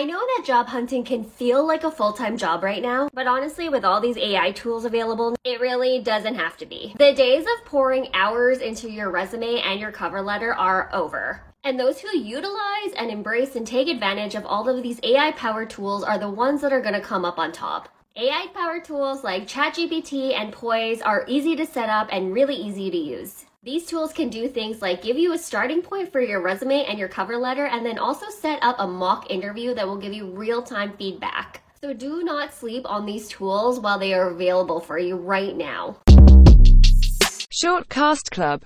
I know that job hunting can feel like a full time job right now, but honestly, with all these AI tools available, it really doesn't have to be. The days of pouring hours into your resume and your cover letter are over. And those who utilize and embrace and take advantage of all of these AI powered tools are the ones that are going to come up on top. AI powered tools like ChatGPT and Poised are easy to set up and really easy to use. These tools can do things like give you a starting point for your resume and your cover letter, and then also set up a mock interview that will give you real time feedback. So do not sleep on these tools while they are available for you right now. Shortcast Club